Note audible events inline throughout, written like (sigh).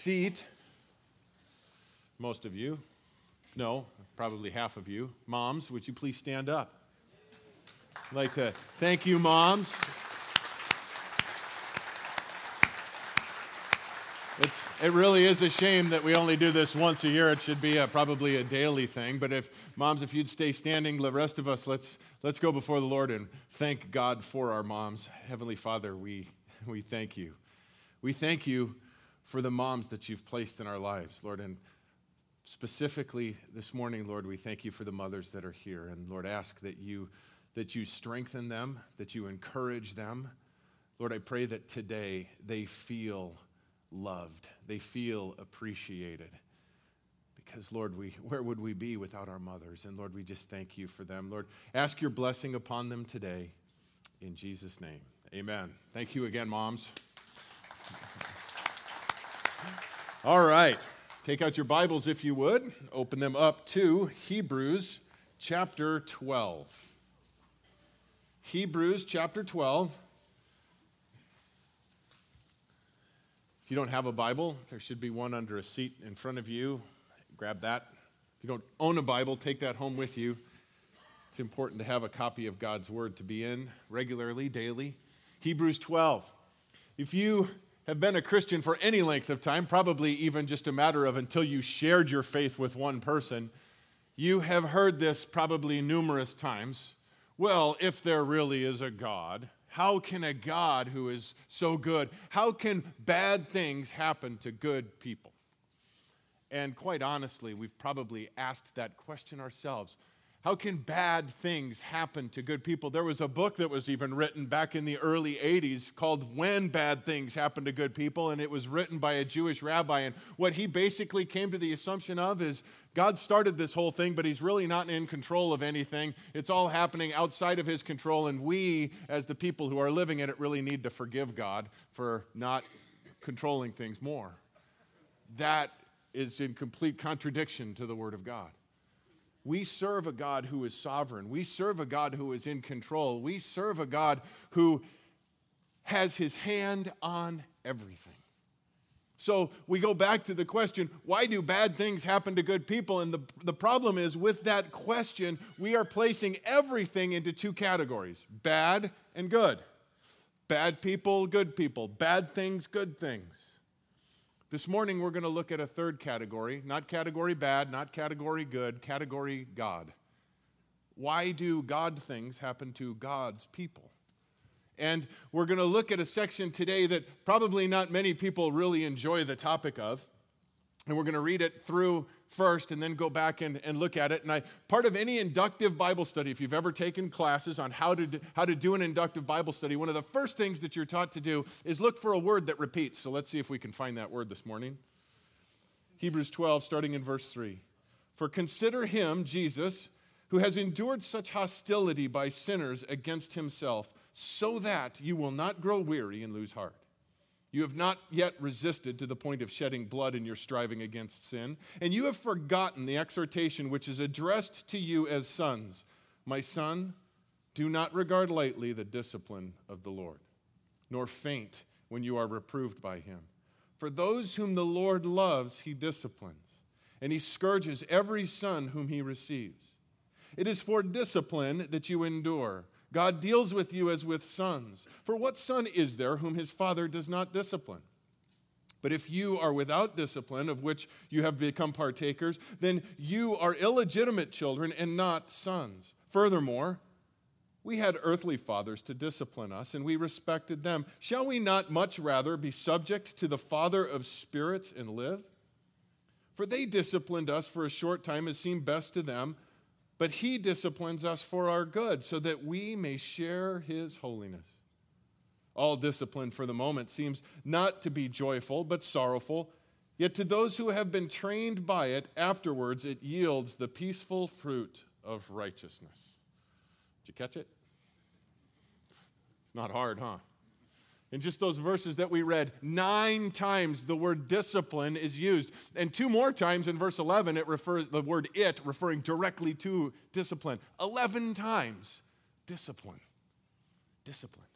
seat, most of you, no, probably half of you, moms, would you please stand up? I'd like to thank you, moms. It's, it really is a shame that we only do this once a year. It should be a, probably a daily thing. But if, moms, if you'd stay standing, the rest of us, let's, let's go before the Lord and thank God for our moms. Heavenly Father, we, we thank you. We thank you for the moms that you've placed in our lives, Lord. And specifically this morning, Lord, we thank you for the mothers that are here. And Lord, ask that you, that you strengthen them, that you encourage them. Lord, I pray that today they feel loved, they feel appreciated. Because, Lord, we, where would we be without our mothers? And Lord, we just thank you for them. Lord, ask your blessing upon them today. In Jesus' name, amen. Thank you again, moms. All right. Take out your Bibles if you would. Open them up to Hebrews chapter 12. Hebrews chapter 12. If you don't have a Bible, there should be one under a seat in front of you. Grab that. If you don't own a Bible, take that home with you. It's important to have a copy of God's Word to be in regularly, daily. Hebrews 12. If you have been a Christian for any length of time, probably even just a matter of until you shared your faith with one person, you have heard this probably numerous times. Well, if there really is a God, how can a God who is so good, how can bad things happen to good people? And quite honestly, we've probably asked that question ourselves. How can bad things happen to good people? There was a book that was even written back in the early 80s called When Bad Things Happen to Good People, and it was written by a Jewish rabbi. And what he basically came to the assumption of is God started this whole thing, but he's really not in control of anything. It's all happening outside of his control, and we, as the people who are living in it, really need to forgive God for not controlling things more. That is in complete contradiction to the Word of God. We serve a God who is sovereign. We serve a God who is in control. We serve a God who has his hand on everything. So we go back to the question why do bad things happen to good people? And the, the problem is with that question, we are placing everything into two categories bad and good. Bad people, good people. Bad things, good things. This morning, we're going to look at a third category, not category bad, not category good, category God. Why do God things happen to God's people? And we're going to look at a section today that probably not many people really enjoy the topic of. And we're going to read it through first and then go back and, and look at it. And I, part of any inductive Bible study, if you've ever taken classes on how to, how to do an inductive Bible study, one of the first things that you're taught to do is look for a word that repeats. So let's see if we can find that word this morning. Hebrews 12, starting in verse 3. For consider him, Jesus, who has endured such hostility by sinners against himself, so that you will not grow weary and lose heart. You have not yet resisted to the point of shedding blood in your striving against sin, and you have forgotten the exhortation which is addressed to you as sons. My son, do not regard lightly the discipline of the Lord, nor faint when you are reproved by him. For those whom the Lord loves, he disciplines, and he scourges every son whom he receives. It is for discipline that you endure. God deals with you as with sons. For what son is there whom his father does not discipline? But if you are without discipline, of which you have become partakers, then you are illegitimate children and not sons. Furthermore, we had earthly fathers to discipline us, and we respected them. Shall we not much rather be subject to the Father of spirits and live? For they disciplined us for a short time as seemed best to them but he disciplines us for our good so that we may share his holiness. All discipline for the moment seems not to be joyful, but sorrowful. Yet to those who have been trained by it, afterwards it yields the peaceful fruit of righteousness. Did you catch it? It's not hard, huh? In just those verses that we read, nine times the word discipline is used. And two more times in verse 11, it refers the word it referring directly to discipline. 11 times discipline. Discipline.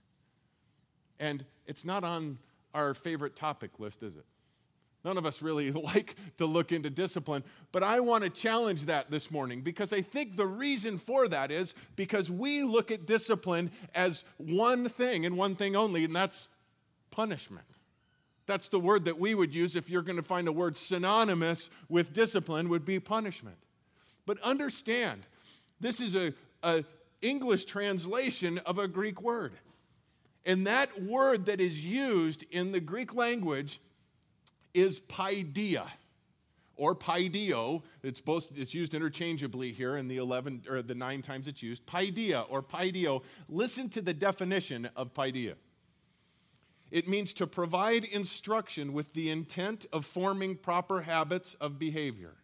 And it's not on our favorite topic list, is it? None of us really (laughs) like to look into discipline, but I want to challenge that this morning because I think the reason for that is because we look at discipline as one thing and one thing only, and that's punishment. That's the word that we would use if you're going to find a word synonymous with discipline would be punishment. But understand, this is a, a English translation of a Greek word. And that word that is used in the Greek language is paideia or paideuo. It's both it's used interchangeably here in the 11 or the 9 times it's used. Paideia or paideuo. Listen to the definition of paideia. It means to provide instruction with the intent of forming proper habits of behavior.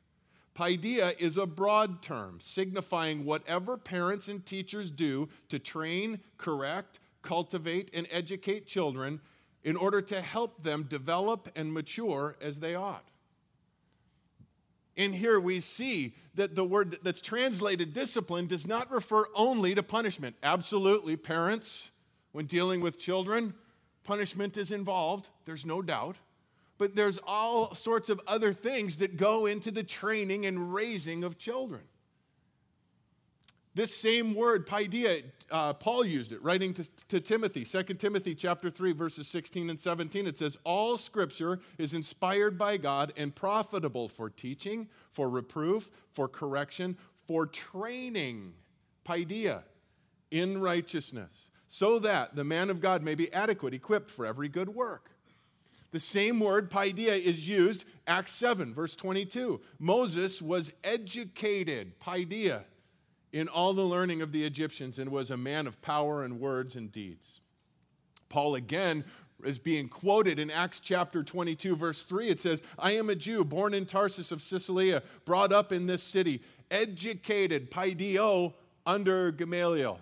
Paideia is a broad term signifying whatever parents and teachers do to train, correct, cultivate, and educate children in order to help them develop and mature as they ought. In here, we see that the word that's translated discipline does not refer only to punishment. Absolutely, parents, when dealing with children, punishment is involved, there's no doubt. But there's all sorts of other things that go into the training and raising of children. This same word, paideia, uh, Paul used it, writing to, to Timothy, 2 Timothy chapter 3, verses 16 and 17. It says, All scripture is inspired by God and profitable for teaching, for reproof, for correction, for training, paideia, in righteousness, so that the man of God may be adequate, equipped for every good work. The same word, paideia, is used, Acts 7, verse 22. Moses was educated, paideia, in all the learning of the Egyptians and was a man of power and words and deeds. Paul again is being quoted in Acts chapter 22, verse 3. It says, I am a Jew born in Tarsus of Cilicia, brought up in this city, educated, paideuo, under Gamaliel.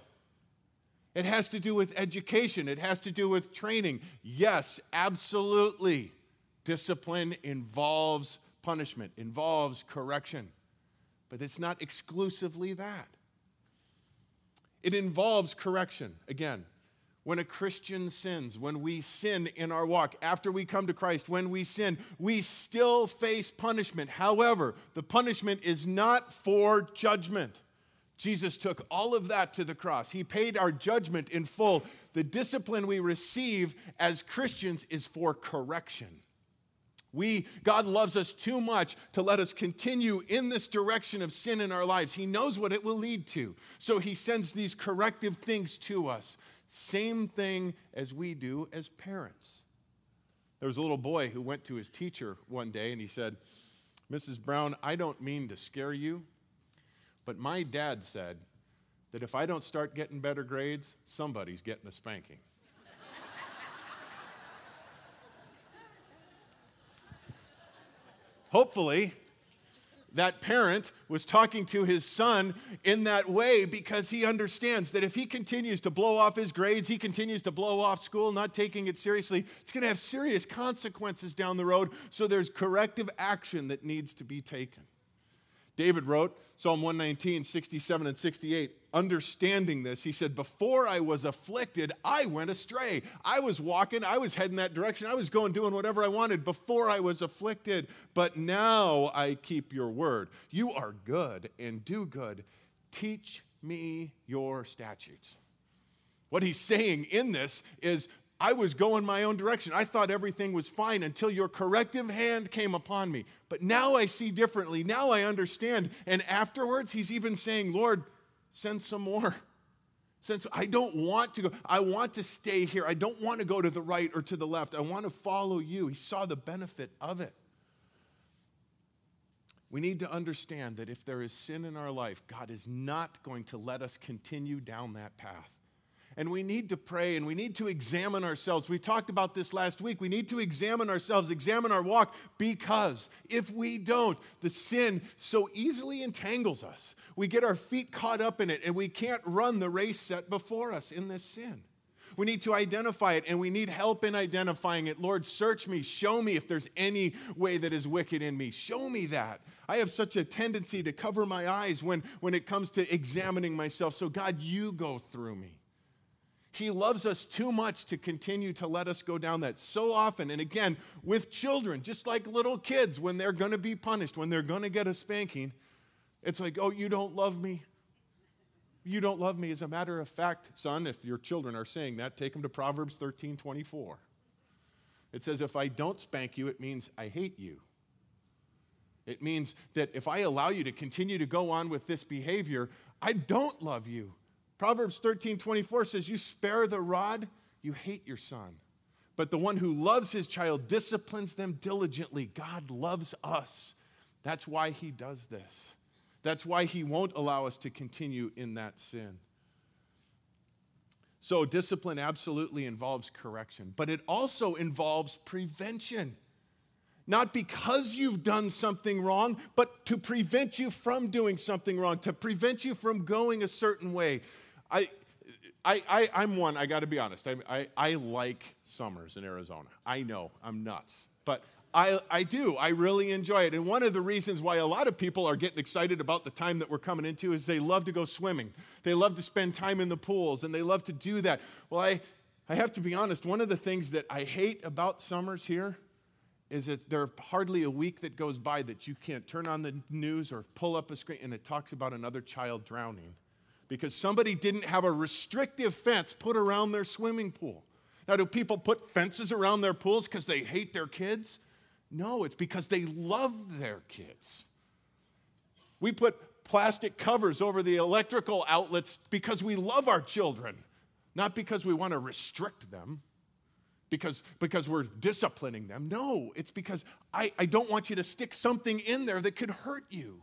It has to do with education, it has to do with training. Yes, absolutely. Discipline involves punishment, involves correction, but it's not exclusively that. It involves correction. Again, when a Christian sins, when we sin in our walk, after we come to Christ, when we sin, we still face punishment. However, the punishment is not for judgment. Jesus took all of that to the cross. He paid our judgment in full. The discipline we receive as Christians is for correction. We, God loves us too much to let us continue in this direction of sin in our lives. He knows what it will lead to. So he sends these corrective things to us. Same thing as we do as parents. There was a little boy who went to his teacher one day and he said, Mrs. Brown, I don't mean to scare you, but my dad said that if I don't start getting better grades, somebody's getting a spanking. Hopefully, that parent was talking to his son in that way because he understands that if he continues to blow off his grades, he continues to blow off school, not taking it seriously, it's going to have serious consequences down the road. So there's corrective action that needs to be taken. David wrote, Psalm 119, 67 and 68, understanding this, he said, Before I was afflicted, I went astray. I was walking, I was heading that direction, I was going, doing whatever I wanted before I was afflicted. But now I keep your word. You are good and do good. Teach me your statutes. What he's saying in this is, I was going my own direction. I thought everything was fine until your corrective hand came upon me. But now I see differently. Now I understand. And afterwards, he's even saying, Lord, send some more. Since I don't want to go, I want to stay here. I don't want to go to the right or to the left. I want to follow you. He saw the benefit of it. We need to understand that if there is sin in our life, God is not going to let us continue down that path and we need to pray and we need to examine ourselves. We talked about this last week. We need to examine ourselves, examine our walk, because if we don't, the sin so easily entangles us. We get our feet caught up in it and we can't run the race set before us in this sin. We need to identify it and we need help in identifying it. Lord, search me, show me if there's any way that is wicked in me. Show me that. I have such a tendency to cover my eyes when, when it comes to examining myself. So, God, you go through me. He loves us too much to continue to let us go down that so often. And again, with children, just like little kids, when they're going to be punished, when they're going to get a spanking, it's like, oh, you don't love me. You don't love me. As a matter of fact, son, if your children are saying that, take them to Proverbs 13 24. It says, if I don't spank you, it means I hate you. It means that if I allow you to continue to go on with this behavior, I don't love you. Proverbs 13 24 says, You spare the rod, you hate your son. But the one who loves his child disciplines them diligently. God loves us. That's why he does this. That's why he won't allow us to continue in that sin. So, discipline absolutely involves correction, but it also involves prevention not because you've done something wrong, but to prevent you from doing something wrong, to prevent you from going a certain way. I, I, I, am one, I got to be honest. I, I, I like summers in Arizona. I know, I'm nuts. But I, I do. I really enjoy it. And one of the reasons why a lot of people are getting excited about the time that we're coming into is they love to go swimming. They love to spend time in the pools and they love to do that. Well, I, I have to be honest, one of the things that I hate about summers here is that there hardly a week that goes by that you can't turn on the news or pull up a screen and it talks about another child drowning because somebody didn't have a restrictive fence put around their swimming pool. Now, do people put fences around their pools because they hate their kids? No, it's because they love their kids. We put plastic covers over the electrical outlets because we love our children, not because we want to restrict them because, because we're disciplining them. No, it's because I, I don't want you to stick something in there that could hurt you.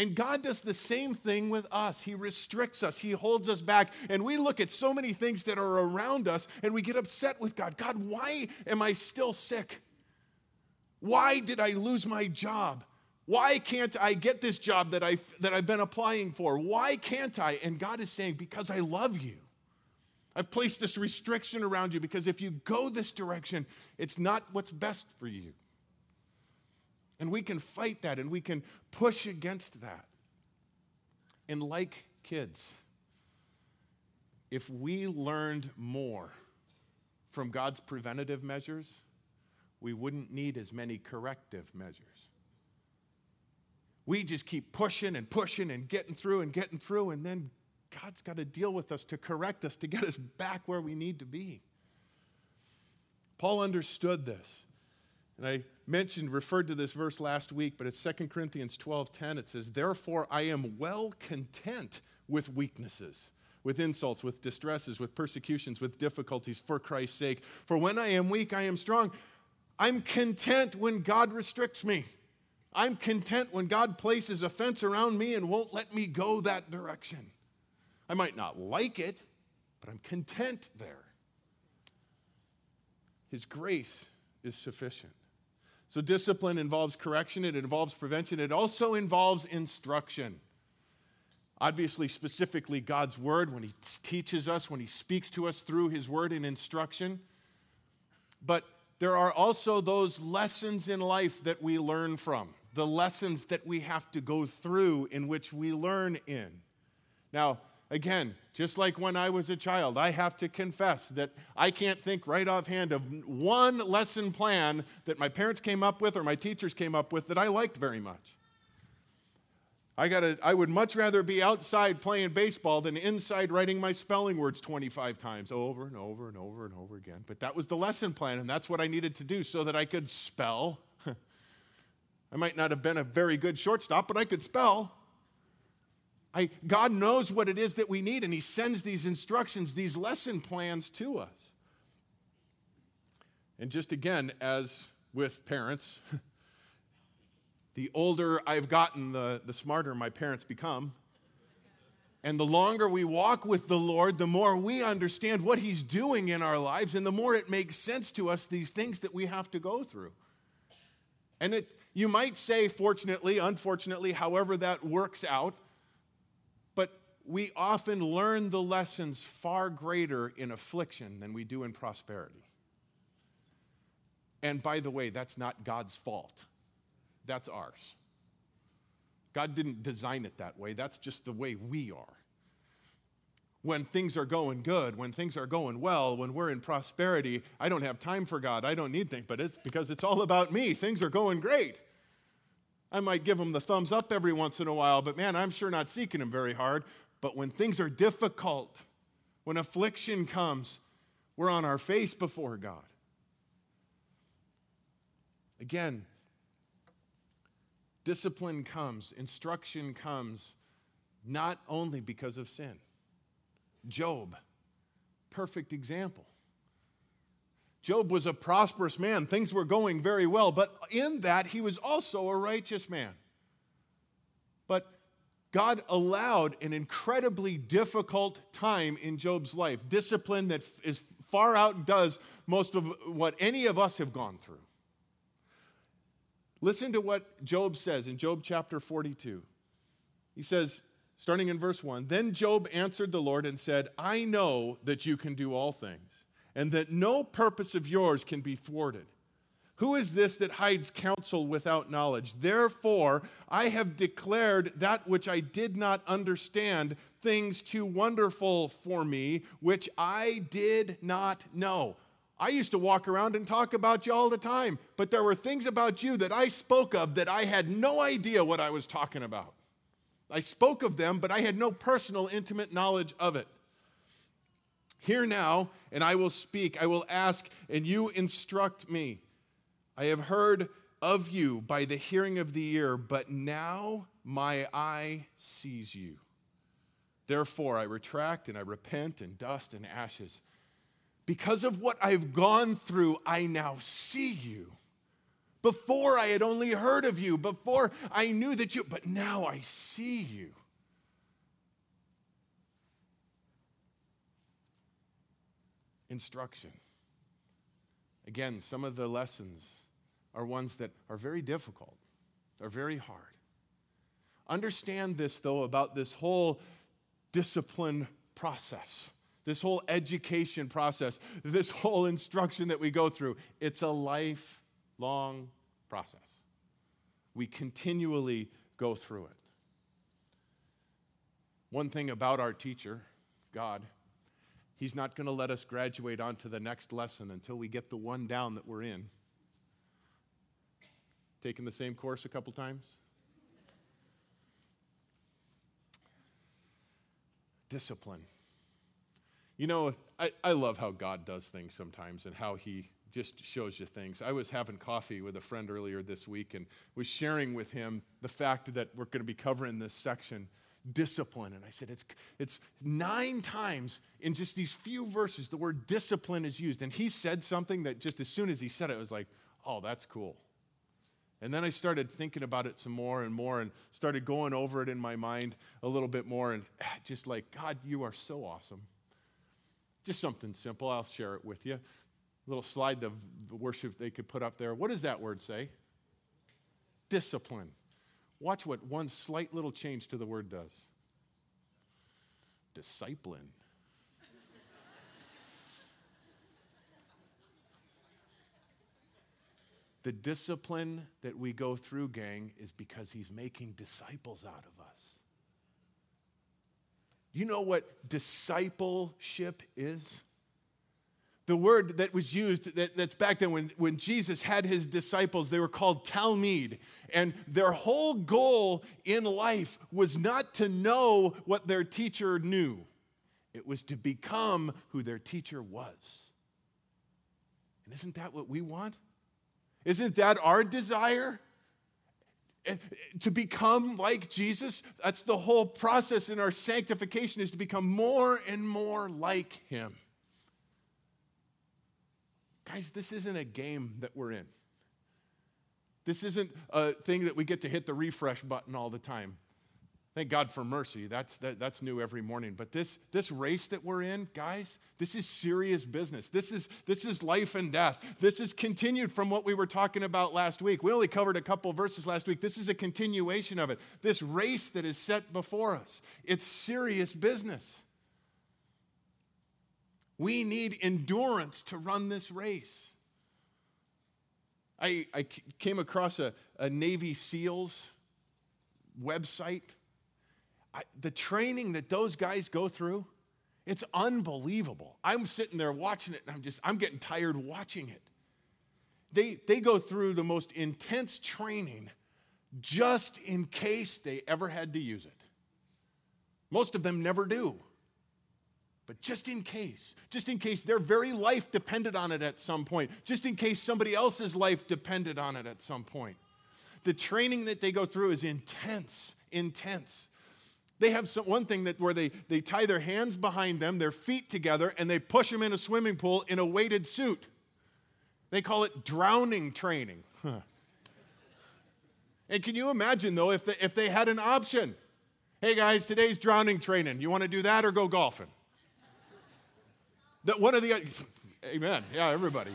And God does the same thing with us. He restricts us, He holds us back. And we look at so many things that are around us and we get upset with God. God, why am I still sick? Why did I lose my job? Why can't I get this job that, I've, that I've been applying for? Why can't I? And God is saying, Because I love you. I've placed this restriction around you because if you go this direction, it's not what's best for you. And we can fight that and we can push against that. And like kids, if we learned more from God's preventative measures, we wouldn't need as many corrective measures. We just keep pushing and pushing and getting through and getting through, and then God's got to deal with us to correct us, to get us back where we need to be. Paul understood this. And I mentioned, referred to this verse last week, but it's 2 Corinthians 12:10. It says, Therefore I am well content with weaknesses, with insults, with distresses, with persecutions, with difficulties for Christ's sake. For when I am weak, I am strong. I'm content when God restricts me. I'm content when God places a fence around me and won't let me go that direction. I might not like it, but I'm content there. His grace is sufficient. So, discipline involves correction, it involves prevention, it also involves instruction. Obviously, specifically, God's word when He teaches us, when He speaks to us through His word and instruction. But there are also those lessons in life that we learn from, the lessons that we have to go through in which we learn in. Now, Again, just like when I was a child, I have to confess that I can't think right offhand of one lesson plan that my parents came up with or my teachers came up with that I liked very much. I, gotta, I would much rather be outside playing baseball than inside writing my spelling words 25 times over and over and over and over again. But that was the lesson plan, and that's what I needed to do so that I could spell. (laughs) I might not have been a very good shortstop, but I could spell. I, God knows what it is that we need, and He sends these instructions, these lesson plans to us. And just again, as with parents, (laughs) the older I've gotten, the, the smarter my parents become. And the longer we walk with the Lord, the more we understand what He's doing in our lives, and the more it makes sense to us, these things that we have to go through. And it, you might say, fortunately, unfortunately, however that works out, we often learn the lessons far greater in affliction than we do in prosperity. And by the way, that's not God's fault, that's ours. God didn't design it that way, that's just the way we are. when things are going good, when things are going well, when we're in prosperity. I don't have time for God. I don't need things, but it's because it's all about me. Things are going great. I might give him the thumbs up every once in a while, but man, I'm sure not seeking him very hard. But when things are difficult, when affliction comes, we're on our face before God. Again, discipline comes, instruction comes, not only because of sin. Job, perfect example. Job was a prosperous man. Things were going very well, but in that, he was also a righteous man. God allowed an incredibly difficult time in Job's life, discipline that is far outdoes most of what any of us have gone through. Listen to what Job says in Job chapter 42. He says, starting in verse 1 Then Job answered the Lord and said, I know that you can do all things and that no purpose of yours can be thwarted. Who is this that hides counsel without knowledge? Therefore, I have declared that which I did not understand, things too wonderful for me, which I did not know. I used to walk around and talk about you all the time, but there were things about you that I spoke of that I had no idea what I was talking about. I spoke of them, but I had no personal, intimate knowledge of it. Hear now, and I will speak. I will ask, and you instruct me. I have heard of you by the hearing of the ear, but now my eye sees you. Therefore, I retract and I repent in dust and ashes. Because of what I've gone through, I now see you. Before I had only heard of you, before I knew that you, but now I see you. instruction. Again, some of the lessons are ones that are very difficult, are very hard. Understand this, though, about this whole discipline process, this whole education process, this (laughs) whole instruction that we go through. It's a lifelong process. We continually go through it. One thing about our teacher, God, He's not going to let us graduate onto the next lesson until we get the one down that we're in. Taken the same course a couple times? Discipline. You know, I, I love how God does things sometimes and how He just shows you things. I was having coffee with a friend earlier this week and was sharing with him the fact that we're going to be covering this section discipline. And I said, it's, it's nine times in just these few verses the word discipline is used. And he said something that just as soon as he said it, I was like, oh, that's cool. And then I started thinking about it some more and more and started going over it in my mind a little bit more and ah, just like, God, you are so awesome. Just something simple. I'll share it with you. A little slide of worship they could put up there. What does that word say? Discipline. Watch what one slight little change to the word does discipline. The discipline that we go through, gang, is because he's making disciples out of us. You know what discipleship is? the word that was used that, that's back then when, when Jesus had his disciples, they were called Talmud. And their whole goal in life was not to know what their teacher knew, it was to become who their teacher was. And isn't that what we want? Isn't that our desire? Eh, to become like Jesus, that's the whole process in our sanctification is to become more and more like him. Guys, this isn't a game that we're in. This isn't a thing that we get to hit the refresh button all the time. Thank God for mercy. That's, that, that's new every morning. But this, this race that we're in, guys, this is serious business. This is, this is life and death. This is continued from what we were talking about last week. We only covered a couple verses last week. This is a continuation of it. This race that is set before us, it's serious business. We need endurance to run this race. I, I came across a, a Navy SEALs website. I, the training that those guys go through, It's unbelievable. I'm sitting there watching it and I'm just, I'm getting tired watching it. They, they go through the most intense training just in case they ever had to use it. Most of them never do. But just in case, just in case their very life depended on it at some point, just in case somebody else's life depended on it at some point. The training that they go through is intense, intense. They have some, one thing that where they, they tie their hands behind them, their feet together, and they push them in a swimming pool in a weighted suit. They call it drowning training. Huh. (laughs) And can you imagine, though, if, the, if they had an option? Hey guys, today's drowning training. You want to do that or go golfing? That one of the (laughs) Amen. Yeah, everybody.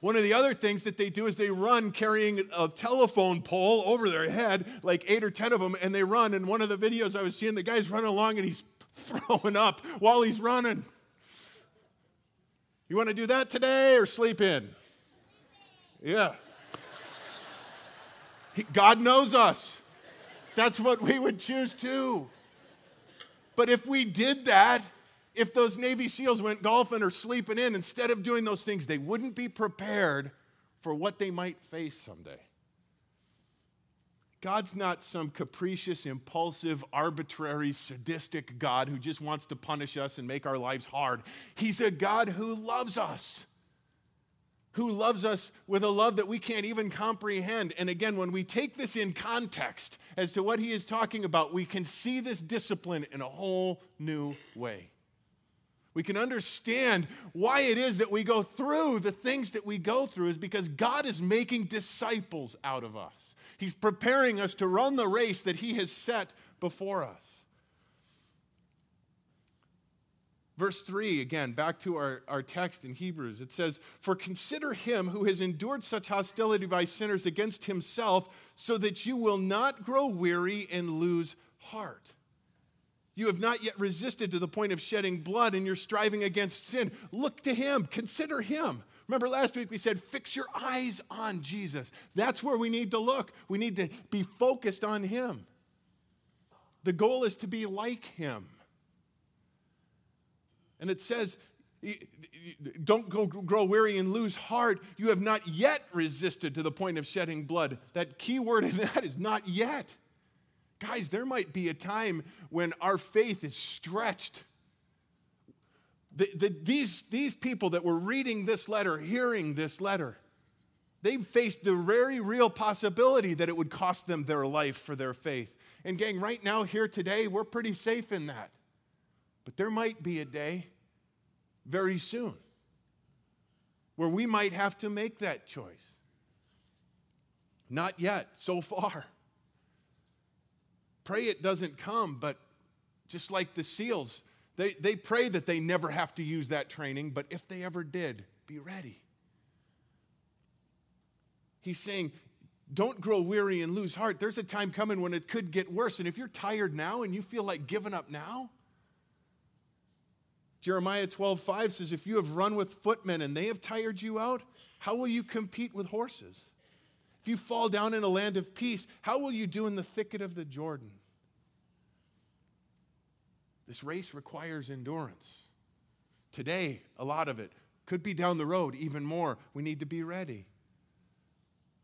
One of the other things that they do is they run carrying a telephone pole over their head, like eight or 10 of them, and they run. And one of the videos I was seeing, the guy's running along and he's (laughs) throwing up while he's running. You want to do that today or sleep in? Yeah. God knows us. That's what we would choose too. But if we did that, if those Navy SEALs went golfing or sleeping in, instead of doing those things, they wouldn't be prepared for what they might face someday. God's not some capricious, impulsive, arbitrary, sadistic God who just wants to punish us and make our lives hard. He's a God who loves us who loves us with a love that we can't even comprehend. And again, when we take this in context as to what he is talking about, we can see this discipline in a whole new way. We can understand why it is that we go through the things that we go through, is because God is making disciples out of us. He's preparing us to run the race that He has set before us. Verse 3, again, back to our, our text in Hebrews, it says, For consider him who has endured such hostility by sinners against himself, so that you will not grow weary and lose heart. You have not yet resisted to the point of shedding blood, and you're striving against sin. Look to him, consider him. Remember last week we said, Fix your eyes on Jesus. That's where we need to look. We need to be focused on him. The goal is to be like him. And it says, don't go grow weary and lose heart. You have not yet resisted to the point of shedding blood. That key word in (laughs) that is not yet. Guys, there might be a time when our faith is stretched. The, the, these, these people that were reading this letter, hearing this letter, they faced the very real possibility that it would cost them their life for their faith. And, gang, right now, here today, we're pretty safe in that. But there might be a day very soon where we might have to make that choice. Not yet, so far. Pray it doesn't come, but just like the SEALs, they, they pray that they never have to use that training, but if they ever did, be ready. He's saying, don't grow weary and lose heart. There's a time coming when it could get worse. And if you're tired now and you feel like giving up now, Jeremiah 12, 5 says, If you have run with footmen and they have tired you out, how will you compete with horses? If you fall down in a land of peace, how will you do in the thicket of the Jordan? This race requires endurance. Today, a lot of it could be down the road, even more. We need to be ready.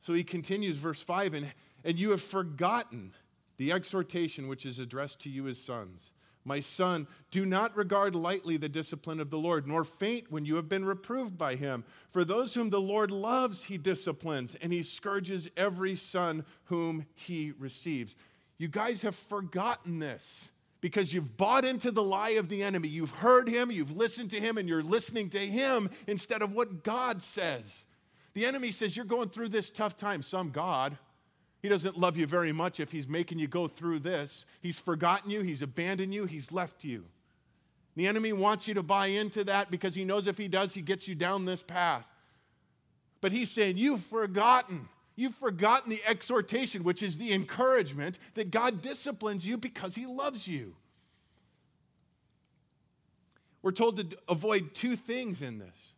So he continues, verse 5 and, and you have forgotten the exhortation which is addressed to you as sons. My son, do not regard lightly the discipline of the Lord, nor faint when you have been reproved by him. For those whom the Lord loves, he disciplines, and he scourges every son whom he receives. You guys have forgotten this because you've bought into the lie of the enemy. You've heard him, you've listened to him, and you're listening to him instead of what God says. The enemy says, You're going through this tough time. Some God. He doesn't love you very much if he's making you go through this. He's forgotten you, he's abandoned you, he's left you. The enemy wants you to buy into that because he knows if he does, he gets you down this path. But he's saying, You've forgotten. You've forgotten the exhortation, which is the encouragement that God disciplines you because he loves you. We're told to avoid two things in this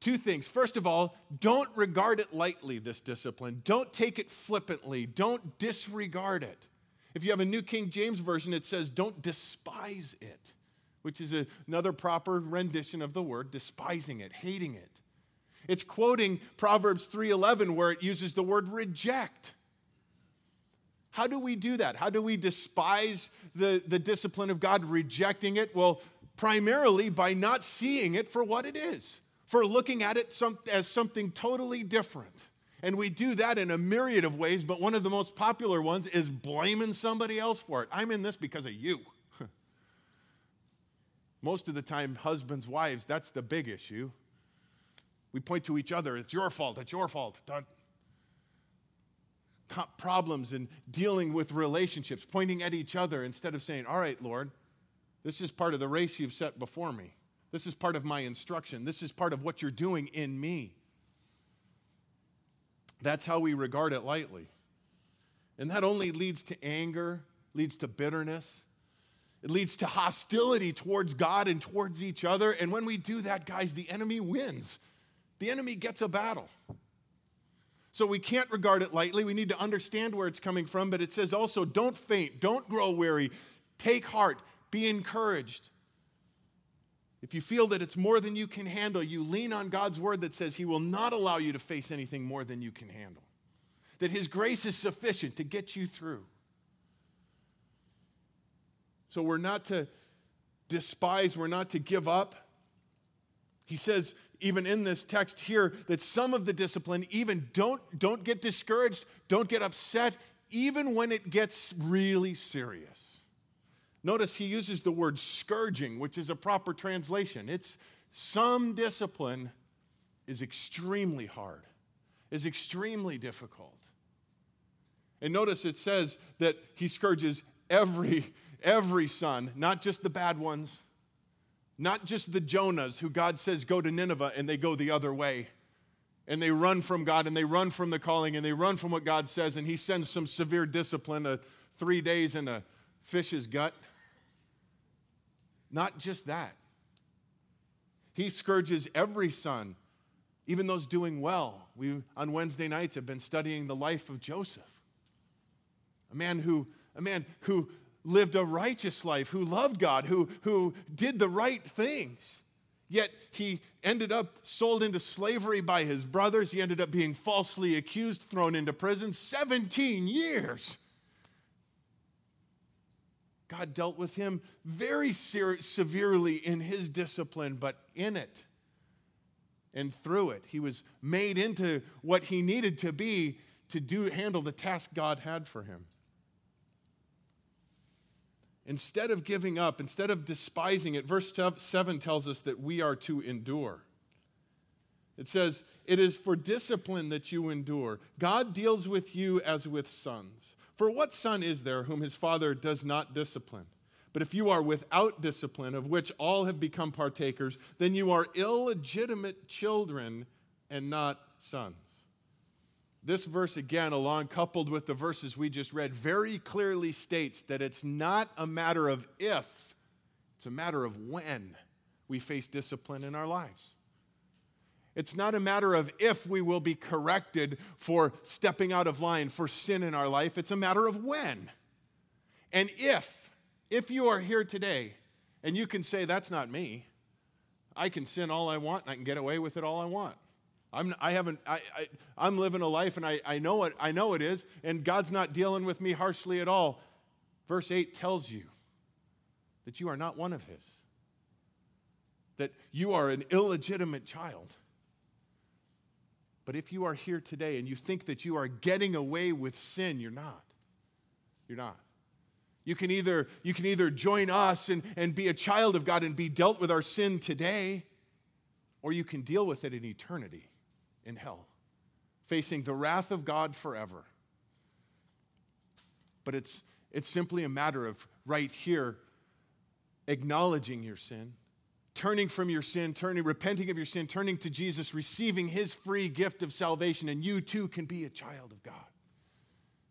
Two things. First of all, don't regard it lightly, this discipline. Don't take it flippantly. Don't disregard it. If you have a New King James Version, it says, don't despise it. which is another proper rendition of the word despising it, hating it. It's quoting Proverbs 3:11 where it uses the word reject. How do we do that? How do we despise the, the discipline of God, rejecting it? Well, primarily by not seeing it for what it is, for looking at it some, as something totally different. And we do that in a myriad of ways, but one of the most popular ones is blaming somebody else for it. I'm in this because of you. (laughs) Most of the time, husbands, wives, that's the big issue. We point to each other, it's your fault, it's your fault. Problems and dealing with relationships, pointing at each other instead of saying, All right, Lord, this is part of the race you've set before me. This is part of my instruction. This is part of what you're doing in me. That's how we regard it lightly. And that only leads to anger, leads to bitterness. It leads to hostility towards God and towards each other. And when we do that, guys, the enemy wins. The enemy gets a battle. So we can't regard it lightly. We need to understand where it's coming from. But it says also, don't faint, don't grow weary, take heart, be encouraged. If you feel that it's more than you can handle, you lean on God's word that says He will not allow you to face anything more than you can handle, that His grace is sufficient to get you through. So we're not to despise, we're not to give up. He says, even in this text here, that some of the discipline, even don't, don't get discouraged, don't get upset, even when it gets really serious. Notice he uses the word scourging, which is a proper translation. It's some discipline is extremely hard, is extremely difficult. And notice it says that he scourges every every son, not just the bad ones, not just the Jonahs who God says go to Nineveh and they go the other way. And they run from God and they run from the calling and they run from what God says and he sends some severe discipline, a 3 days in a fish's gut. Not just that. He scourges every son, even those doing well. We, on Wednesday nights, have been studying the life of Joseph, a man who, a man who lived a righteous life, who loved God, who, who did the right things. Yet he ended up sold into slavery by his brothers. He ended up being falsely accused, thrown into prison 17 years. God dealt with him very severely in his discipline, but in it and through it, he was made into what he needed to be to do handle the task God had for him. Instead of giving up, instead of despising it, verse 7 tells us that we are to endure. It says, It is for discipline that you endure. God deals with you as with sons. For what son is there whom his father does not discipline? But if you are without discipline, of which all have become partakers, then you are illegitimate children and not sons. This verse, again, along coupled with the verses we just read, very clearly states that it's not a matter of if, it's a matter of when we face discipline in our lives. It's not a matter of if we will be corrected for stepping out of line, for sin in our life. It's a matter of when. And if, if you are here today and you can say, that's not me, I can sin all I want and I can get away with it all I want. I'm, I haven't, I, I, am living a life and I, I, know it, I know it is, and God's not dealing with me harshly at all. Verse 8 tells you that you are not one of His, that you are an illegitimate child. But if you are here today and you think that you are getting away with sin, you're not. You're not. You can either, you can either join us and, and be a child of God and be dealt with our sin today, or you can deal with it in eternity in hell, facing the wrath of God forever. But it's, it's simply a matter of right here acknowledging your sin turning from your sin, turning, repenting of your sin, turning to Jesus, receiving his free gift of salvation, and you too can be a child of God.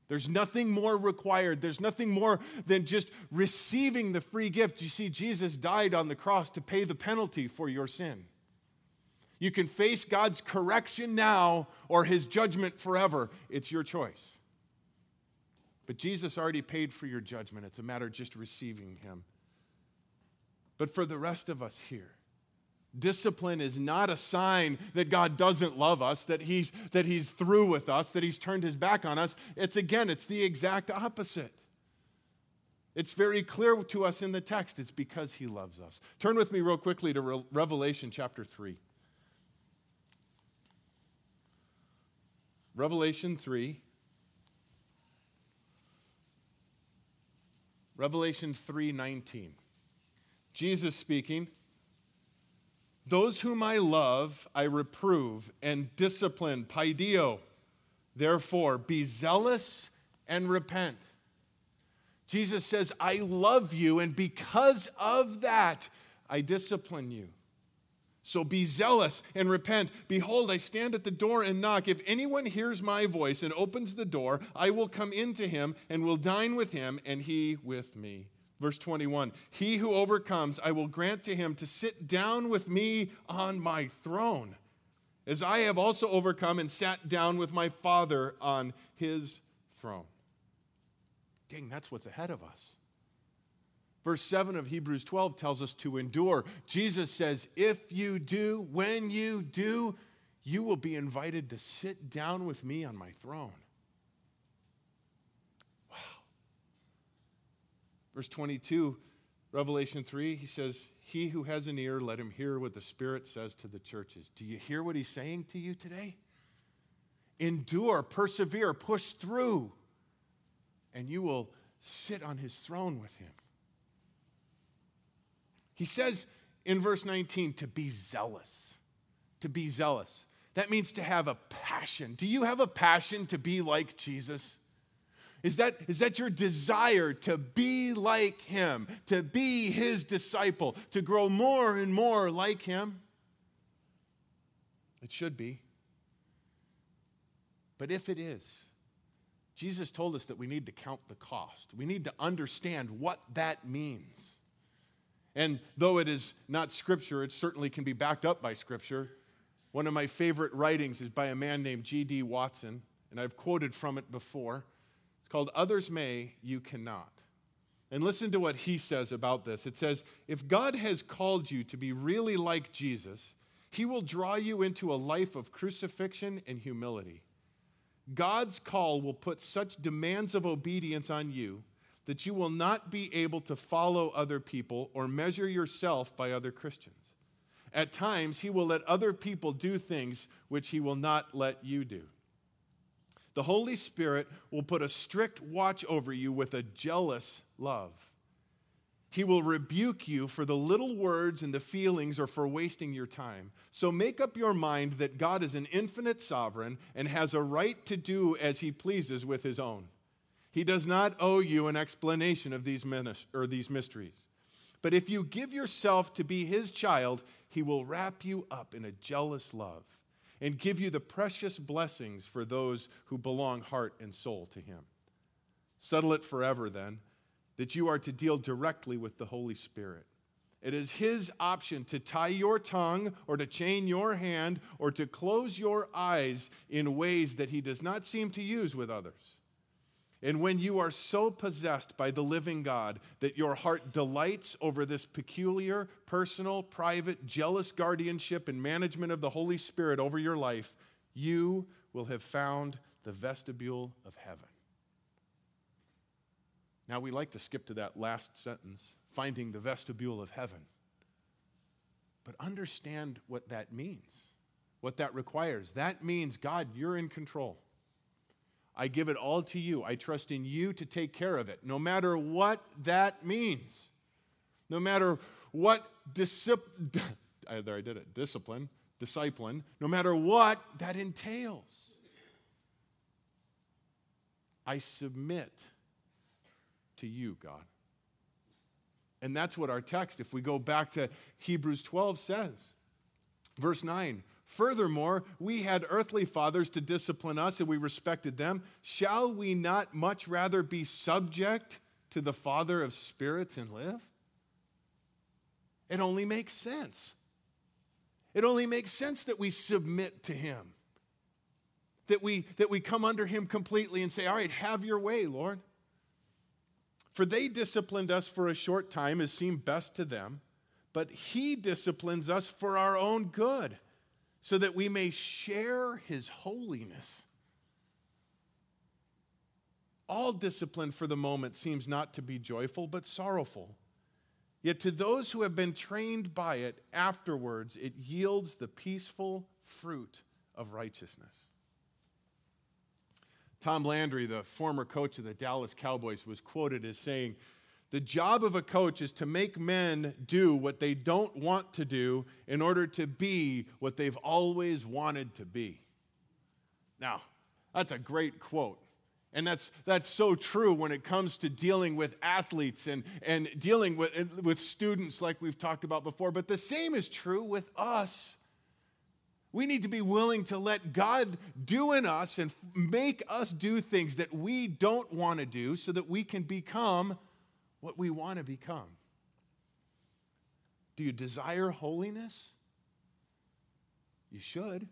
There's nothing more required. There's nothing more than just receiving the free gift. You see, Jesus died on the cross to pay the penalty for your sin. You can face God's correction now or his judgment forever. It's your choice. But Jesus already paid for your judgment. It's a matter of just receiving him But for the rest of us here, Discipline is not a sign that God doesn't love us, that he's, that he's through with us, that he's turned his back on us. It's again, it's the exact opposite. It's very clear to us in the text. It's because he loves us. Turn with me, real quickly, to Re- Revelation chapter 3. Revelation 3. Revelation 3:19. Jesus speaking. Those whom I love, I reprove and discipline, paideuo. Therefore, be zealous and repent. Jesus says, I love you, and because of that, I discipline you. So be zealous and repent. Behold, I stand at the door and knock. If anyone hears my voice and opens the door, I will come into him and will dine with him, and he with me. Verse 21 He who overcomes, I will grant to him to sit down with me on my throne, as I have also overcome and sat down with my Father on his throne. Gang, that's what's ahead of us. Verse 7 of Hebrews 12 tells us to endure. Jesus says, If you do, when you do, you will be invited to sit down with me on my throne. Wow. Verse 22, Revelation 3, he says, He who has an ear, let him hear what the Spirit says to the churches. Do you hear what he's saying to you today? Endure, persevere, push through, and you will sit on his throne with him. He says in verse 19 to be zealous. To be zealous. That means to have a passion. Do you have a passion to be like Jesus? Is that, is that your desire to be like him, to be his disciple, to grow more and more like him? It should be. But if it is, Jesus told us that we need to count the cost. We need to understand what that means. And though it is not scripture, it certainly can be backed up by scripture. One of my favorite writings is by a man named G.D. Watson, and I've quoted from it before It's called Others May, You Cannot. And listen to what he says about this. It says, If God has called you to be really like Jesus, he will draw you into a life of crucifixion and humility. God's call will put such demands of obedience on you that you will not be able to follow other people or measure yourself by other Christians. At times, he will let other people do things which he will not let you do. The Holy Spirit will put a strict watch over you with a jealous love. He will rebuke you for the little words and the feelings or for wasting your time. So make up your mind that God is an infinite sovereign and has a right to do as he pleases with his own. He does not owe you an explanation of these, or these mysteries. But if you give yourself to be his child, he will wrap you up in a jealous love and give you the precious blessings for those who belong heart and soul to Him. Settle it forever, then, that you are to deal directly with the Holy Spirit. It is His option to tie your tongue or to chain your hand or to close your eyes in ways that He does not seem to use with others. And when you are so possessed by the living God that your heart delights over this peculiar, personal, private, jealous guardianship and management of the Holy Spirit over your life, you will have found the vestibule of heaven. Now, we like to skip to that last sentence finding the vestibule of heaven. But understand what that means, what that requires. That means, God, you're in control. I give it all to you. I trust in you to take care of it, no matter what that means. No matter what discipline, (laughs) there I did it, discipline, discipline, no matter what that entails. I submit to you, God. And that's what our text, if we go back to Hebrews 12, says. Verse 9 Furthermore, we had earthly fathers to discipline us and we respected them. Shall we not much rather be subject to the Father of spirits and live? It only makes sense. It only makes sense that we submit to Him, that we, that we come under Him completely and say, All right, have your way, Lord. For they disciplined us for a short time as seemed best to them but He disciplines us for our own good, so that we may share His holiness. All discipline for the moment seems not to be joyful, but sorrowful. Yet to those who have been trained by it, afterwards it yields the peaceful fruit of righteousness. Tom Landry, the former coach of the Dallas Cowboys, was quoted as saying, The job of a coach is to make men do what they don't want to do in order to be what they've always wanted to be. Now, that's a great quote. And that's, that's so true when it comes to dealing with athletes and, and dealing with, with students, like we've talked about before. But the same is true with us. We need to be willing to let God do in us and make us do things that we don't want to do so that we can become what we want to become. Do you desire holiness? You should.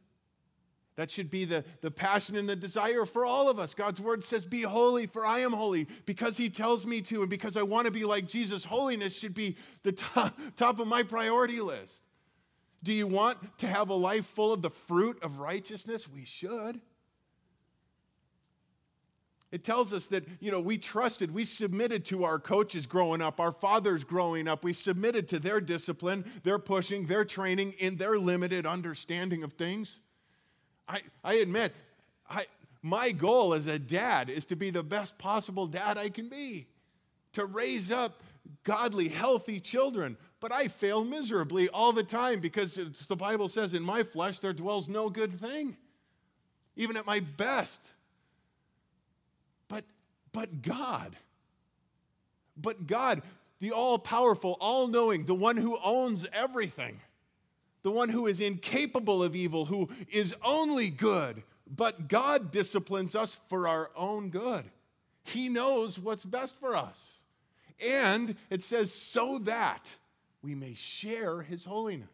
That should be the, the passion and the desire for all of us. God's word says, Be holy, for I am holy, because He tells me to, and because I want to be like Jesus. Holiness should be the (laughs) top, top of my priority list. Do you want to have a life full of the fruit of righteousness? We should. It tells us that, you know, we trusted, we submitted to our coaches growing up, our fathers growing up. We submitted to their discipline, their pushing, their training in their limited understanding of things. I, I admit, I, my goal as a dad is to be the best possible dad I can be, to raise up godly, healthy children. But I fail miserably all the time because the Bible says, in my flesh there dwells no good thing, even at my best. But, God, but God, the all powerful, all knowing, the one who owns everything the one who is incapable of evil, who is only good, but God disciplines us for our own good. He knows what's best for us. And it says, so that we may share his holiness.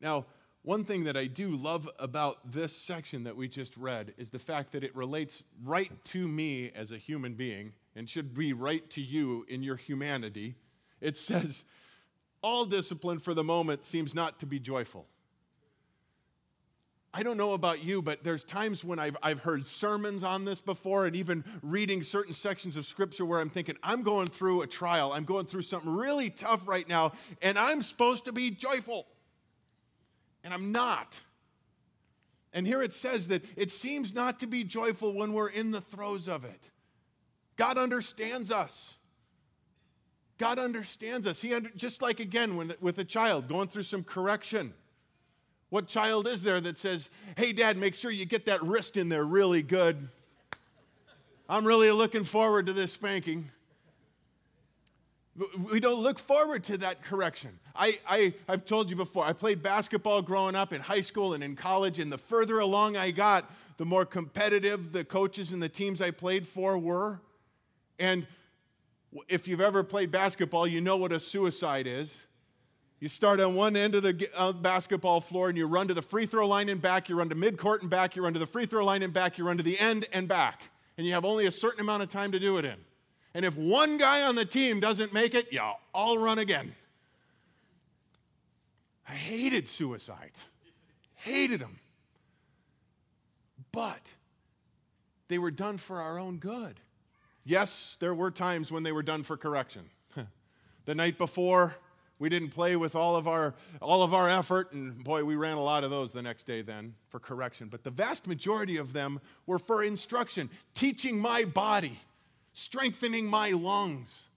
Now, one thing that I do love about this section that we just read is the fact that it relates right to me as a human being and should be right to you in your humanity. It says, all discipline for the moment seems not to be joyful. I don't know about you, but there's times when I've, I've heard sermons on this before and even reading certain sections of scripture where I'm thinking, I'm going through a trial. I'm going through something really tough right now, and I'm supposed to be joyful. And I'm not. And here it says that it seems not to be joyful when we're in the throes of it. God understands us. God understands us. He under, just like again when, with a child going through some correction. What child is there that says, "Hey dad, make sure you get that wrist in there really good. I'm really looking forward to this spanking." We don't look forward to that correction. I, I, I've told you before, I played basketball growing up in high school and in college, and the further along I got, the more competitive the coaches and the teams I played for were. And if you've ever played basketball, you know what a suicide is. You start on one end of the basketball floor and you run to the free throw line and back, you run to midcourt and back, you run to the free throw line and back, you run to the end and back. And you have only a certain amount of time to do it in. And if one guy on the team doesn't make it, you all run again. I hated suicides, hated them. But they were done for our own good. Yes, there were times when they were done for correction. (laughs) the night before, we didn't play with all of our all of our effort and boy we ran a lot of those the next day then for correction but the vast majority of them were for instruction teaching my body strengthening my lungs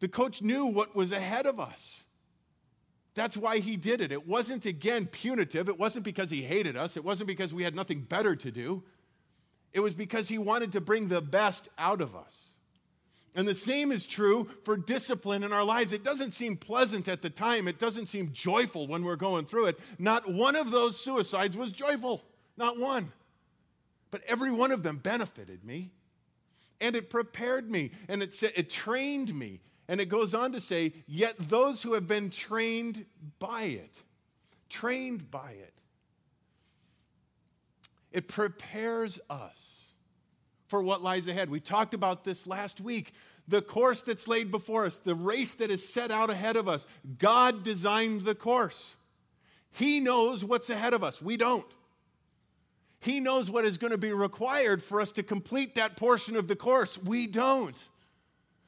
the coach knew what was ahead of us that's why he did it it wasn't again punitive it wasn't because he hated us it wasn't because we had nothing better to do it was because he wanted to bring the best out of us. And the same is true for discipline in our lives. It doesn't seem pleasant at the time, it doesn't seem joyful when we're going through it. Not one of those suicides was joyful, not one. But every one of them benefited me. And it prepared me, and it, it trained me. And it goes on to say, Yet those who have been trained by it, trained by it, it prepares us for what lies ahead. We talked about this last week. The course that's laid before us, the race that is set out ahead of us, God designed the course. He knows what's ahead of us. We don't. He knows what is going to be required for us to complete that portion of the course. We don't.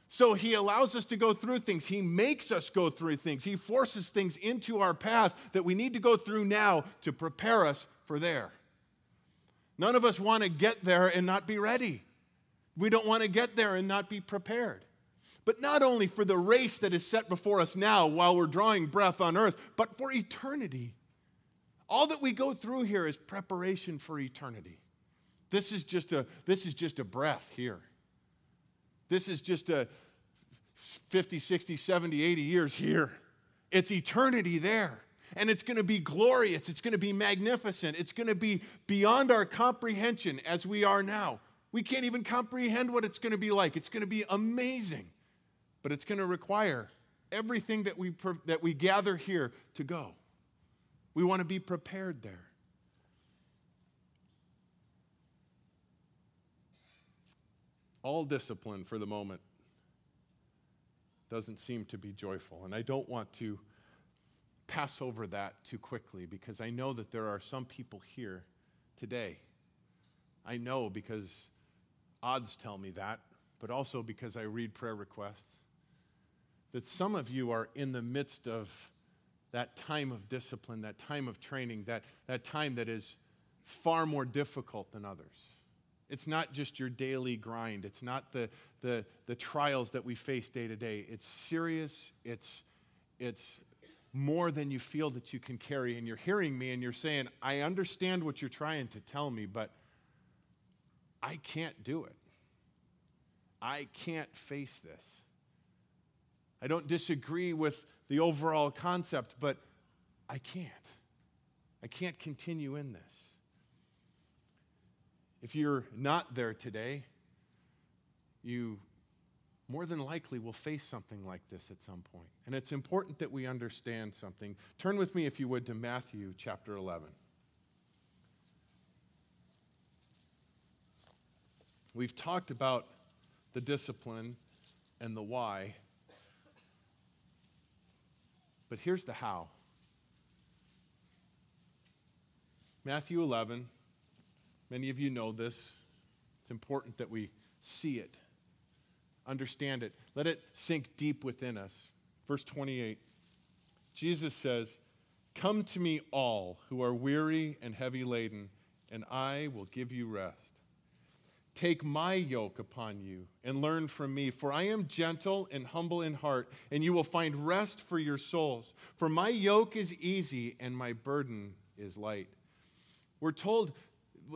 So he allows us to go through things. He makes us go through things. He forces things into our path that we need to go through now to prepare us for there. None of us want to get there and not be ready. We don't want to get there and not be prepared. But not only for the race that is set before us now while we're drawing breath on earth, but for eternity. All that we go through here is preparation for eternity. This is just a, this is just a breath here. This is just a 50, 60, 70, 80 years here. It's eternity there. And it's going to be glorious. It's going to be magnificent. It's going to be beyond our comprehension as we are now. We can't even comprehend what it's going to be like. It's going to be amazing. But it's going to require everything that we, that we gather here to go. We want to be prepared there. All discipline for the moment doesn't seem to be joyful. And I don't want to pass over that too quickly because I know that there are some people here today. I know because odds tell me that, but also because I read prayer requests, that some of you are in the midst of that time of discipline, that time of training, that, that time that is far more difficult than others. It's not just your daily grind. It's not the, the, the trials that we face day to day. It's serious. It's, it's more than you feel that you can carry. And you're hearing me and you're saying, I understand what you're trying to tell me, but I can't do it. I can't face this. I don't disagree with the overall concept, but I can't. I can't continue in this. If you're not there today, you more than likely will face something like this at some point. And it's important that we understand something. Turn with me, if you would, to Matthew chapter 11. We've talked about the discipline and the why. But here's the how Matthew 11, many of you know this. It's important that we see it, understand it, let it sink deep within us. Verse 28 Jesus says, Come to me, all who are weary and heavy laden, and I will give you rest. Take my yoke upon you and learn from me, for I am gentle and humble in heart, and you will find rest for your souls. For my yoke is easy and my burden is light. We're told,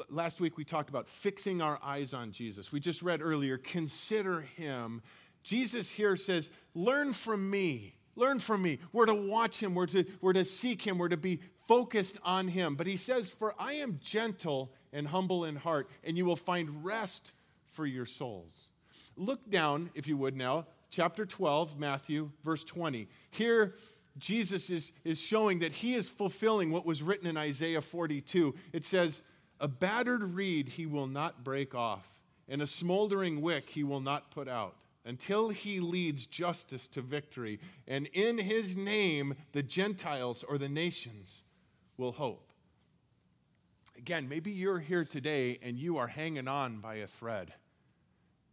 last week we talked about fixing our eyes on Jesus. We just read earlier, consider him. Jesus here says, Learn from me. Learn from me. We're to watch him, we're to, we're to seek him, we're to be focused on him. But he says, For I am gentle and humble in heart, and you will find rest for your souls. Look down, if you would now, chapter 12, Matthew, verse 20. Here, Jesus is, is showing that he is fulfilling what was written in Isaiah 42. It says, A battered reed he will not break off, and a smoldering wick he will not put out until he leads justice to victory. And in his name, the Gentiles or the nations will hope. Again, maybe you're here today and you are hanging on by a thread.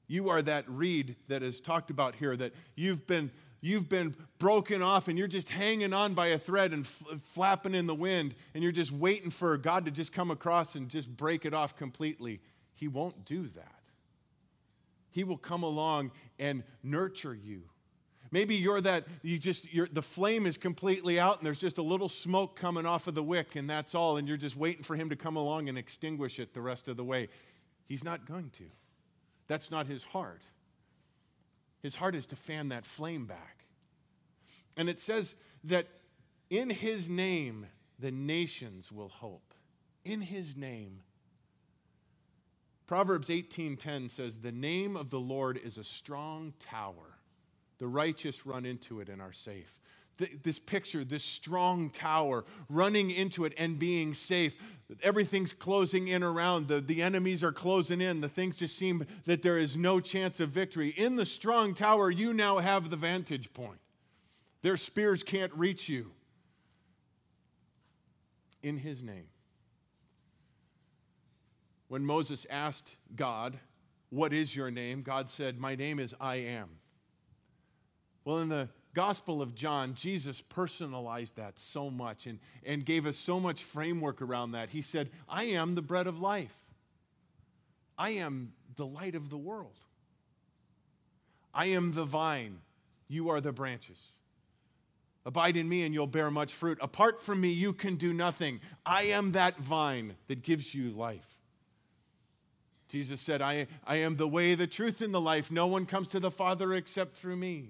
You are that reed that is talked about here that you've been you've been broken off and you're just hanging on by a thread and f- flapping in the wind and you're just waiting for God to just come across and just break it off completely. He won't do that. He will come along and nurture you Maybe you're that, you just, you're, the flame is completely out and there's just a little smoke coming off of the wick and that's all, and you're just waiting for him to come along and extinguish it the rest of the way. He's not going to. That's not his heart. His heart is to fan that flame back. And it says that in his name, the nations will hope. In his name. Proverbs 18:10 says, "The name of the Lord is a strong tower. The righteous run into it and are safe. this picture, this strong tower, running into it and being safe. Everything's closing in around. The, the enemies are closing in. The things just seem that there is no chance of victory. In the strong tower, you now have the vantage point. Their spears can't reach you. In his name. When Moses asked God, What is your name? God said, My name is I am. Well, in the Gospel of John, Jesus personalized that so much and, and gave us so much framework around that. He said, I am the bread of life, I am the light of the world, I am the vine, you are the branches. Abide in me and you'll bear much fruit. Apart from me, you can do nothing. I am that vine that gives you life. Jesus said, I, I am the way, the truth, and the life. No one comes to the Father except through me.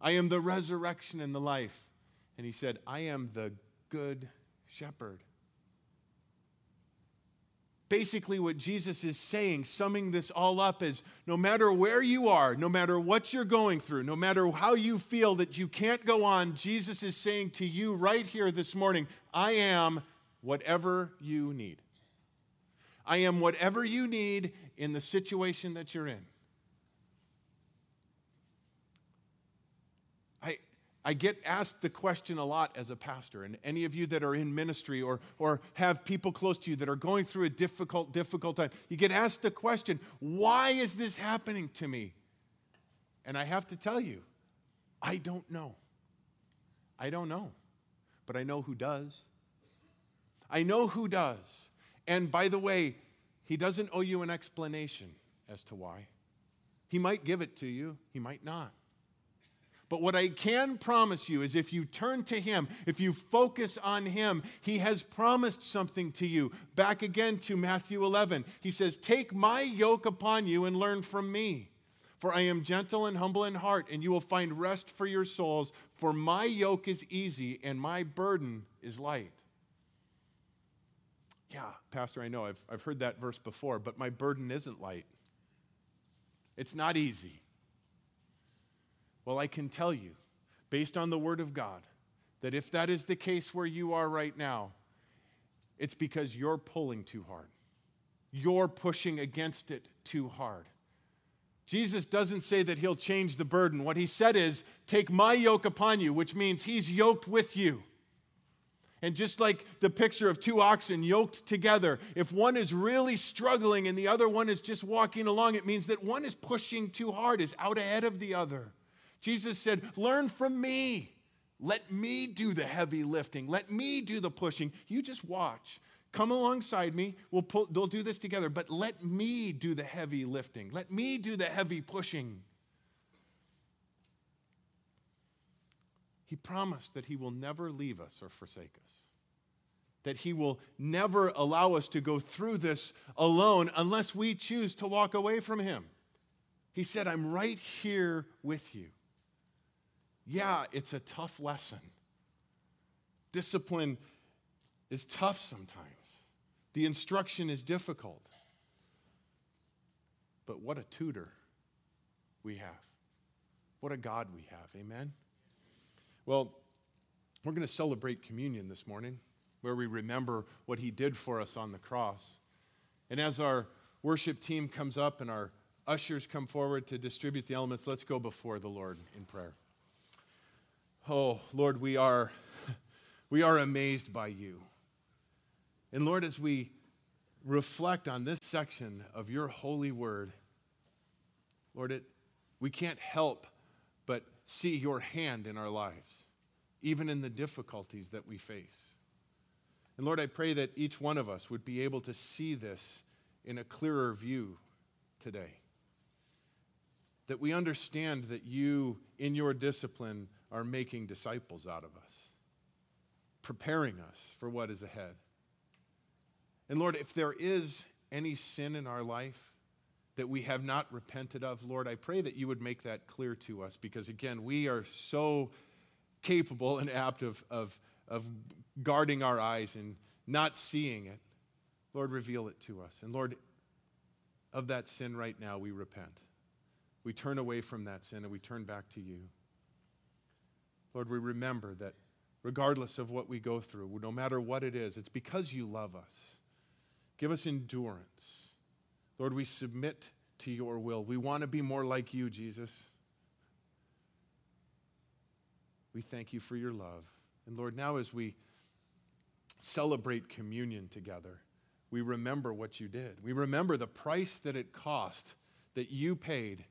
I am the resurrection and the life. And he said, I am the good shepherd. Basically, what Jesus is saying, summing this all up, is no matter where you are, no matter what you're going through, no matter how you feel that you can't go on, Jesus is saying to you right here this morning, I am whatever you need. I am whatever you need in the situation that you're in. I I get asked the question a lot as a pastor, and any of you that are in ministry or, or have people close to you that are going through a difficult, difficult time, you get asked the question, why is this happening to me? And I have to tell you, I don't know. I don't know. But I know who does. I know who does. And by the way, he doesn't owe you an explanation as to why. He might give it to you, he might not. But what I can promise you is if you turn to Him, if you focus on Him, He has promised something to you. Back again to Matthew 11. He says, Take my yoke upon you and learn from me. For I am gentle and humble in heart, and you will find rest for your souls. For my yoke is easy and my burden is light. Yeah, Pastor, I know I've, I've heard that verse before, but my burden isn't light. It's not easy. Well, I can tell you, based on the Word of God, that if that is the case where you are right now, it's because you're pulling too hard. You're pushing against it too hard. Jesus doesn't say that he'll change the burden. What he said is, Take my yoke upon you, which means he's yoked with you. And just like the picture of two oxen yoked together, if one is really struggling and the other one is just walking along, it means that one is pushing too hard, is out ahead of the other. Jesus said, Learn from me. Let me do the heavy lifting. Let me do the pushing. You just watch. Come alongside me. We'll, pull, we'll do this together, but let me do the heavy lifting. Let me do the heavy pushing. He promised that He will never leave us or forsake us, that He will never allow us to go through this alone unless we choose to walk away from Him. He said, I'm right here with you yeah, it's a tough lesson. Discipline is tough sometimes, the instruction is difficult. But what a tutor we have. What a God we have. Amen? Well, we're going to celebrate communion this morning, where we remember what he did for us on the cross. And as our worship team comes up and our ushers come forward to distribute the elements, let's go before the Lord in prayer. Oh, Lord, we are, (laughs) we are amazed by you. And Lord, as we reflect on this section of your holy word, Lord, it, we can't help see your hand in our lives, even in the difficulties that we face. And Lord, I pray that each one of us would be able to see this in a clearer view today. That we understand that you, in your discipline, are making disciples out of us, preparing us for what is ahead. And Lord, if there is any sin in our life that we have not repented of, Lord, I pray that you would make that clear to us because, again, we are so capable and apt of, of, of guarding our eyes and not seeing it. Lord, reveal it to us. And Lord, of that sin right now, we repent. We turn away from that sin and we turn back to you. Lord, we remember that regardless of what we go through, no matter what it is, it's because you love us. Give us endurance. Lord, we submit to your will. We want to be more like you, Jesus. We thank you for your love. And Lord, now as we celebrate communion together, we remember what you did. We remember the price that it cost, that you paid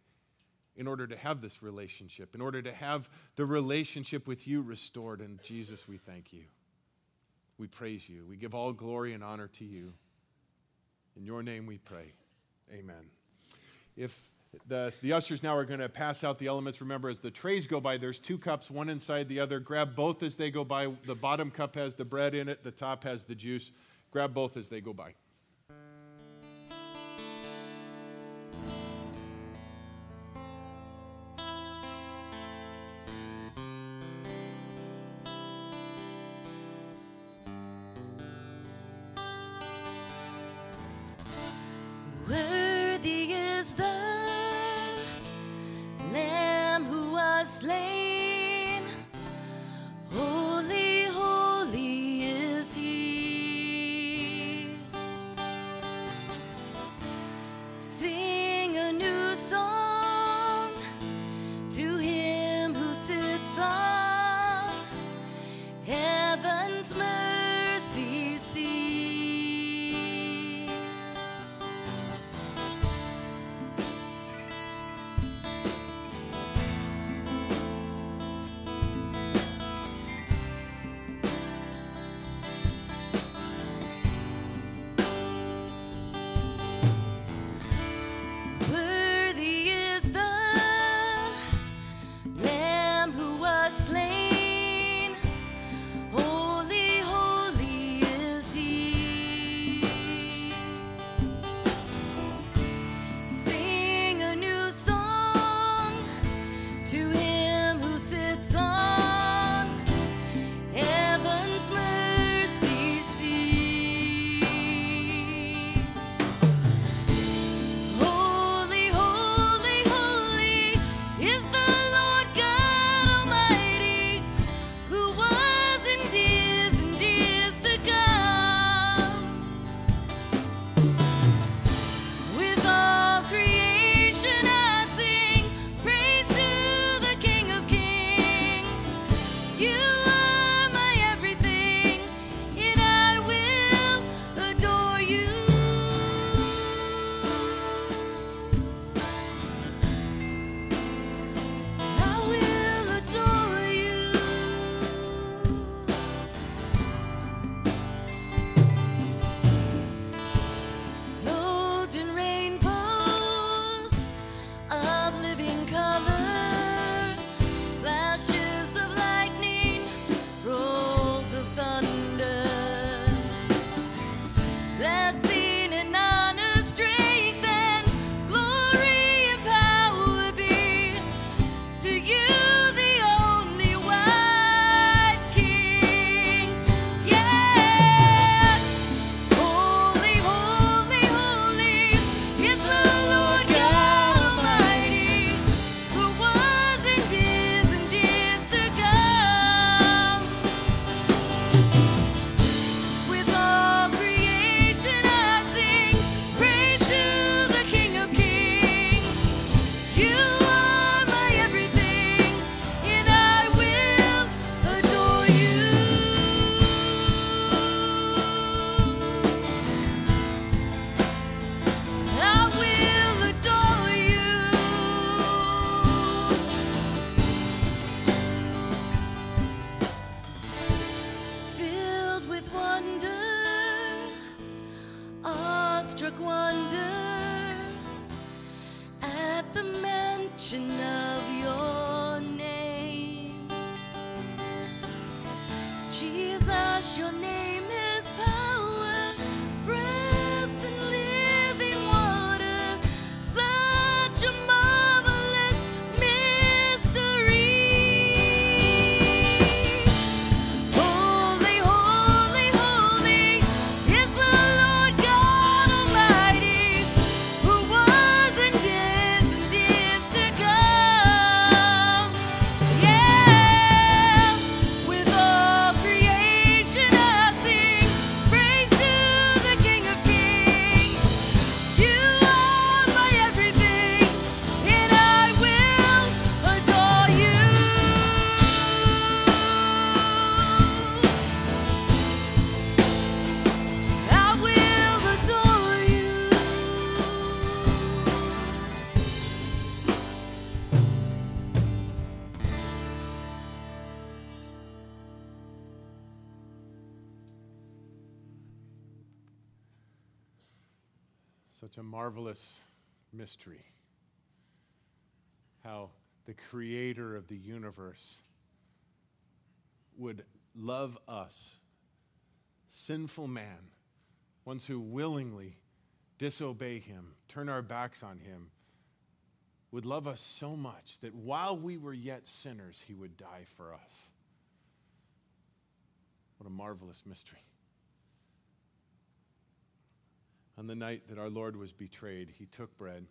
in order to have this relationship, in order to have the relationship with you restored. And Jesus, we thank you. We praise you. We give all glory and honor to you. In your name we pray. Amen. If the, the ushers now are going to pass out the elements, remember, as the trays go by, there's two cups, one inside the other. Grab both as they go by. The bottom cup has the bread in it, the top has the juice. Grab both as they go by. Marvelous mystery. How the creator of the universe would love us, sinful man, ones who willingly disobey him, turn our backs on him, would love us so much that while we were yet sinners, he would die for us. What a marvelous mystery. On the night that our Lord was betrayed, he took bread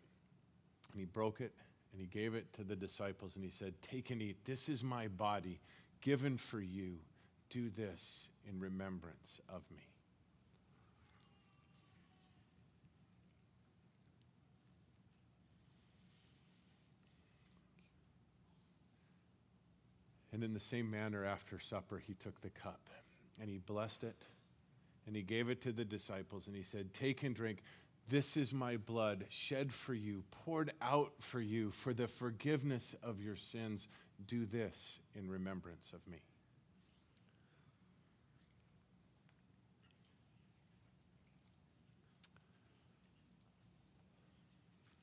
and he broke it and he gave it to the disciples and he said, Take and eat. This is my body given for you. Do this in remembrance of me. And in the same manner, after supper, he took the cup and he blessed it and he gave it to the disciples and he said, Take and drink. This is my blood shed for you, poured out for you for the forgiveness of your sins. Do this in remembrance of me.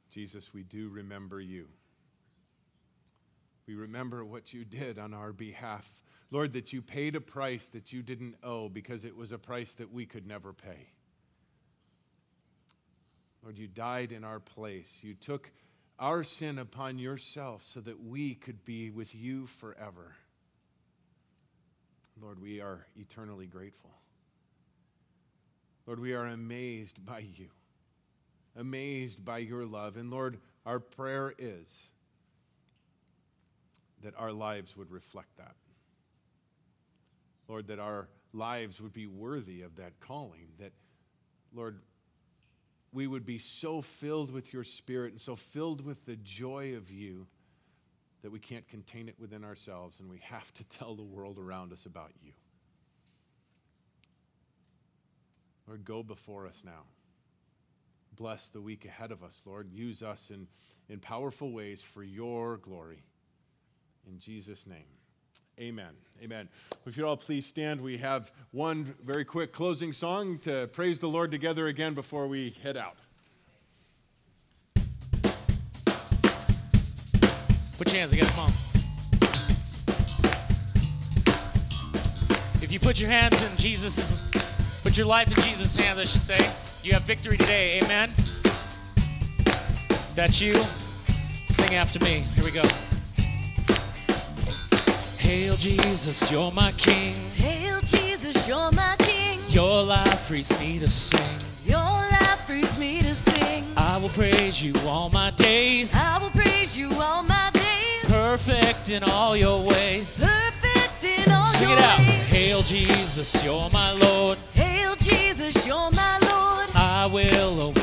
Jesus, we do remember you. We remember what you did on our behalf. Lord, that you paid a price that you didn't owe because it was a price that we could never pay. Lord, you died in our place. You took our sin upon yourself so that we could be with you forever. Lord, we are eternally grateful. Lord, we are amazed by you, amazed by your love. And Lord, our prayer is that our lives would reflect that. Lord, that our lives would be worthy of that calling, that, Lord, we would be so filled with your spirit and so filled with the joy of you that we can't contain it within ourselves and we have to (laughs) tell the world around us about you. Lord, go before us now. Bless the week ahead of us, Lord. Use us in, in powerful ways for your glory. In Jesus' name. Amen. Amen. If you'd all please stand, we have one very quick closing song to praise the Lord together again before we head out. Put your hands together, on. If you put your hands in Jesus' put your life in Jesus' hands, I should say, you have victory today. Amen. That's you. Sing after me. Here we go. Hail Jesus, you're my King. Hail Jesus, you're my King. Your life frees me to sing. Your life frees me to sing. I will praise you all my days. I will praise you all my days. Perfect in all your ways. Perfect in all Sing your it out. ways. Hail Jesus, you're my Lord. Hail Jesus, you're my Lord. I will obey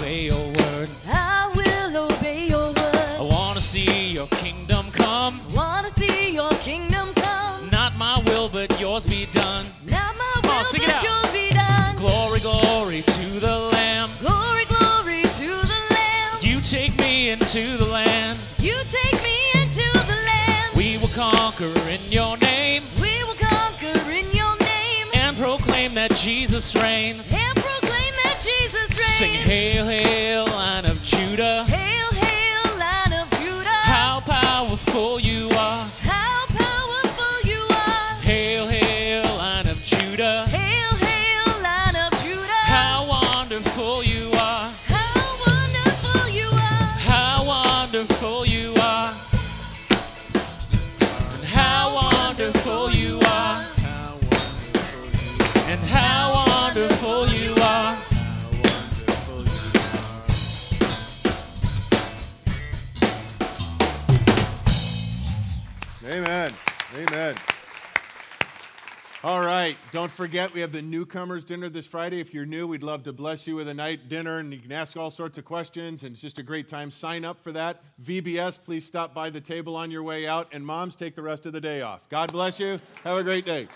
Jesus reigns. And proclaim that Jesus reigns. Sing hail, hail, forget, we have the newcomers dinner this Friday. If you're new, we'd love to bless you with a night dinner, and you can ask all sorts of questions, and it's just a great time. Sign up for that. VBS, please stop by the table on your way out, and moms, take the rest of the day off. God bless you. Have a great day.